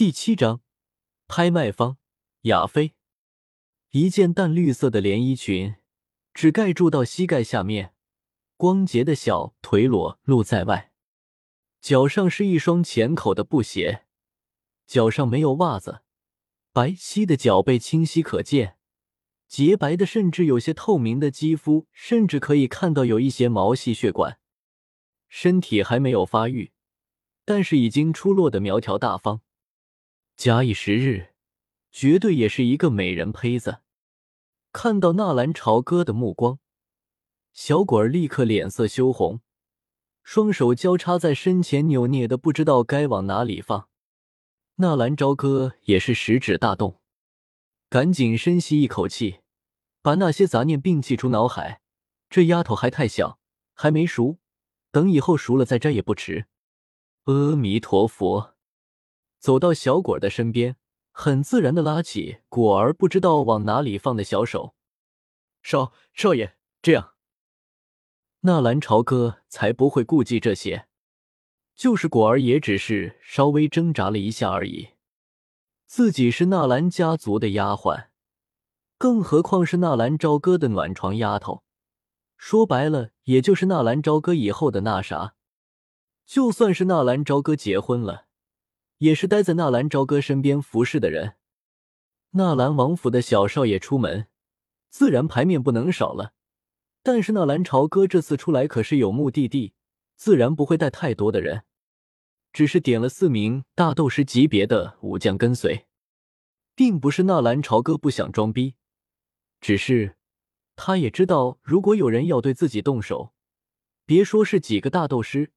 第七章，拍卖方亚飞，一件淡绿色的连衣裙，只盖住到膝盖下面，光洁的小腿裸露在外。脚上是一双浅口的布鞋，脚上没有袜子，白皙的脚背清晰可见，洁白的甚至有些透明的肌肤，甚至可以看到有一些毛细血管。身体还没有发育，但是已经出落的苗条大方。假以时日，绝对也是一个美人胚子。看到纳兰朝歌的目光，小鬼儿立刻脸色羞红，双手交叉在身前，扭捏的不知道该往哪里放。纳兰朝歌也是食指大动，赶紧深吸一口气，把那些杂念摒弃出脑海。这丫头还太小，还没熟，等以后熟了再摘也不迟。阿弥陀佛。走到小果儿的身边，很自然的拉起果儿不知道往哪里放的小手。少少爷，这样，纳兰朝歌才不会顾忌这些。就是果儿也只是稍微挣扎了一下而已。自己是纳兰家族的丫鬟，更何况是纳兰朝歌的暖床丫头。说白了，也就是纳兰朝歌以后的那啥。就算是纳兰朝歌结婚了。也是待在纳兰朝歌身边服侍的人。纳兰王府的小少爷出门，自然牌面不能少了。但是纳兰朝歌这次出来可是有目的地，自然不会带太多的人，只是点了四名大斗师级别的武将跟随，并不是纳兰朝歌不想装逼，只是他也知道，如果有人要对自己动手，别说是几个大斗师。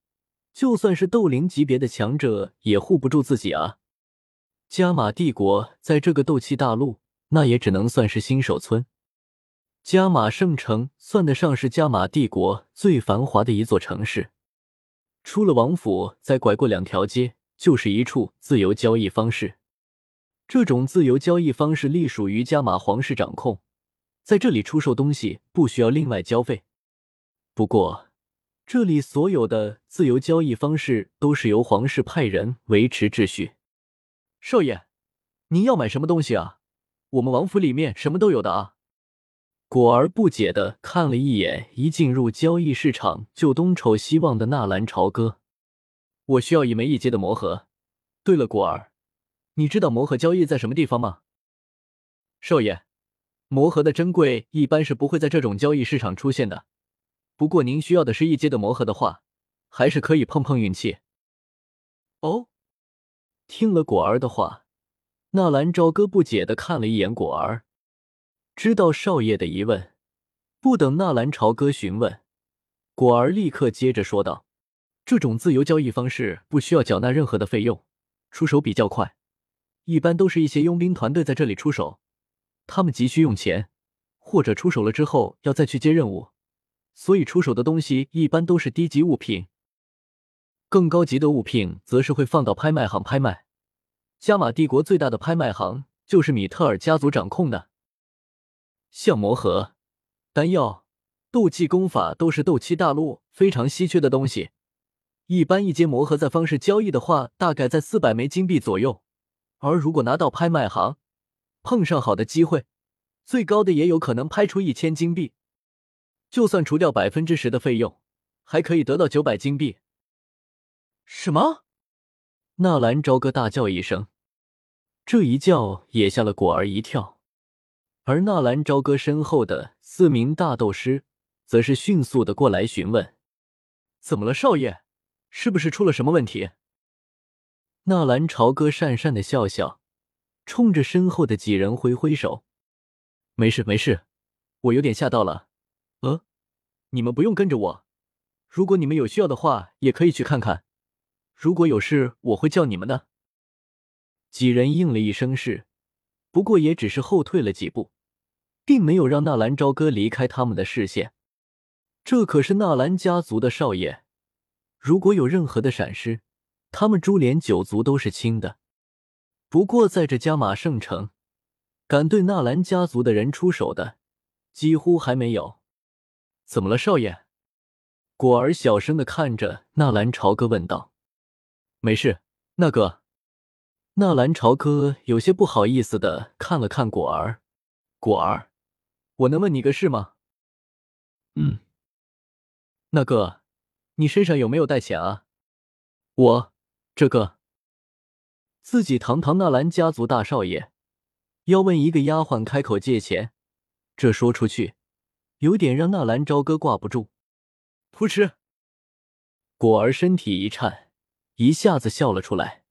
就算是斗灵级别的强者也护不住自己啊！加玛帝国在这个斗气大陆，那也只能算是新手村。加玛圣城算得上是加玛帝国最繁华的一座城市。出了王府，再拐过两条街，就是一处自由交易方式。这种自由交易方式隶属于加玛皇室掌控，在这里出售东西不需要另外交费。不过，这里所有的自由交易方式都是由皇室派人维持秩序。少爷，您要买什么东西啊？我们王府里面什么都有的啊！果儿不解的看了一眼一进入交易市场就东瞅西望的纳兰朝歌。我需要一枚一阶的魔盒。对了，果儿，你知道魔盒交易在什么地方吗？少爷，魔盒的珍贵一般是不会在这种交易市场出现的。不过您需要的是一阶的魔盒的话，还是可以碰碰运气。哦，听了果儿的话，纳兰朝歌不解的看了一眼果儿，知道少爷的疑问。不等纳兰朝歌询问，果儿立刻接着说道：“这种自由交易方式不需要缴纳任何的费用，出手比较快，一般都是一些佣兵团队在这里出手，他们急需用钱，或者出手了之后要再去接任务。”所以出手的东西一般都是低级物品，更高级的物品则是会放到拍卖行拍卖。加玛帝国最大的拍卖行就是米特尔家族掌控的，像魔盒、丹药、斗气功法都是斗气大陆非常稀缺的东西。一般一阶魔盒在方式交易的话，大概在四百枚金币左右，而如果拿到拍卖行，碰上好的机会，最高的也有可能拍出一千金币。就算除掉百分之十的费用，还可以得到九百金币。什么？纳兰朝歌大叫一声，这一叫也吓了果儿一跳。而纳兰朝歌身后的四名大斗师，则是迅速的过来询问：“怎么了，少爷？是不是出了什么问题？”纳兰朝歌讪讪的笑笑，冲着身后的几人挥挥手：“没事，没事，我有点吓到了。”呃，你们不用跟着我。如果你们有需要的话，也可以去看看。如果有事，我会叫你们的。几人应了一声是，不过也只是后退了几步，并没有让纳兰朝歌离开他们的视线。这可是纳兰家族的少爷，如果有任何的闪失，他们株连九族都是轻的。不过在这加马圣城，敢对纳兰家族的人出手的，几乎还没有。怎么了，少爷？果儿小声的看着纳兰朝歌问道：“没事，那个。”纳兰朝歌有些不好意思的看了看果儿，果儿，我能问你个事吗？嗯，那个，你身上有没有带钱啊？我这个，自己堂堂纳兰家族大少爷，要问一个丫鬟开口借钱，这说出去，有点让纳兰朝歌挂不住。噗嗤，果儿身体一颤，一下子笑了出来。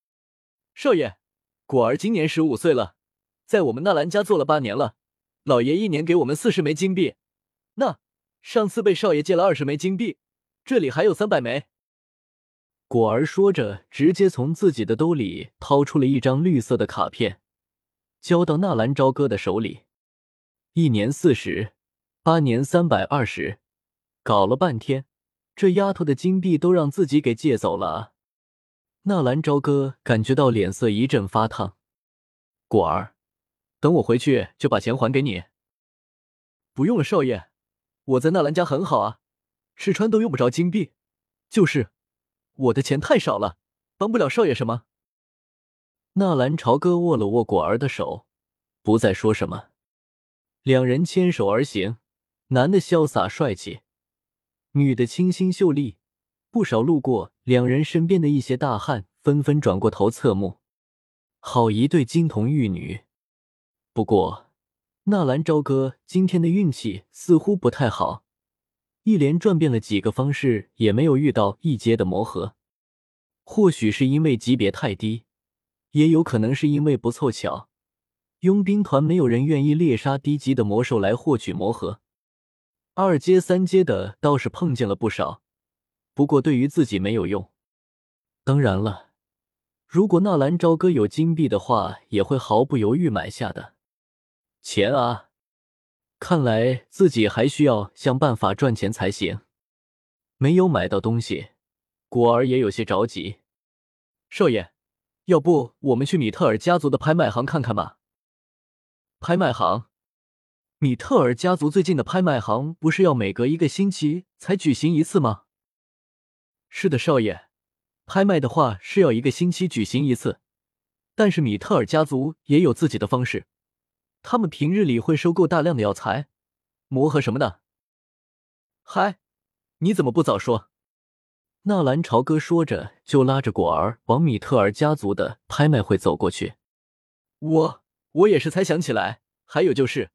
少爷，果儿今年十五岁了，在我们纳兰家做了八年了。老爷一年给我们四十枚金币，那上次被少爷借了二十枚金币，这里还有三百枚。果儿说着，直接从自己的兜里掏出了一张绿色的卡片，交到纳兰朝歌的手里。一年四十，八年三百二十，搞了半天，这丫头的金币都让自己给借走了！纳兰朝歌感觉到脸色一阵发烫，果儿，等我回去就把钱还给你。不用了，少爷，我在纳兰家很好啊，吃穿都用不着金币，就是我的钱太少了，帮不了少爷什么。纳兰朝歌握了握果儿的手，不再说什么。两人牵手而行，男的潇洒帅气，女的清新秀丽。不少路过两人身边的一些大汉纷纷转过头侧目，好一对金童玉女。不过，纳兰朝歌今天的运气似乎不太好，一连转遍了几个方式，也没有遇到一阶的魔盒。或许是因为级别太低，也有可能是因为不凑巧，佣兵团没有人愿意猎杀低级的魔兽来获取魔盒。二阶、三阶的倒是碰见了不少。不过对于自己没有用。当然了，如果纳兰朝歌有金币的话，也会毫不犹豫买下的。钱啊，看来自己还需要想办法赚钱才行。没有买到东西，果儿也有些着急。少爷，要不我们去米特尔家族的拍卖行看看吧？拍卖行？米特尔家族最近的拍卖行不是要每隔一个星期才举行一次吗？是的，少爷，拍卖的话是要一个星期举行一次，但是米特尔家族也有自己的方式，他们平日里会收购大量的药材、磨合什么的。嗨，你怎么不早说？纳兰朝歌说着，就拉着果儿往米特尔家族的拍卖会走过去。我我也是才想起来，还有就是，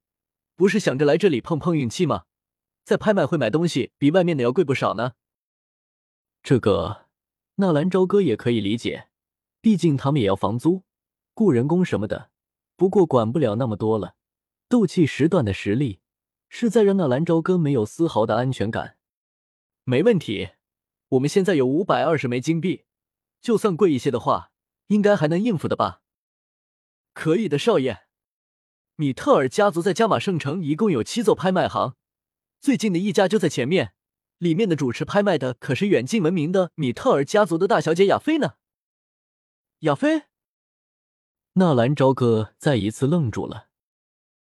不是想着来这里碰碰运气吗？在拍卖会买东西比外面的要贵不少呢。这个纳兰朝歌也可以理解，毕竟他们也要房租、雇人工什么的。不过管不了那么多了，斗气十段的实力，是在让纳兰朝歌没有丝毫的安全感。没问题，我们现在有五百二十枚金币，就算贵一些的话，应该还能应付的吧？可以的，少爷。米特尔家族在加玛圣城一共有七座拍卖行，最近的一家就在前面。里面的主持拍卖的可是远近闻名的米特尔家族的大小姐亚菲呢。亚菲，纳兰朝歌再一次愣住了。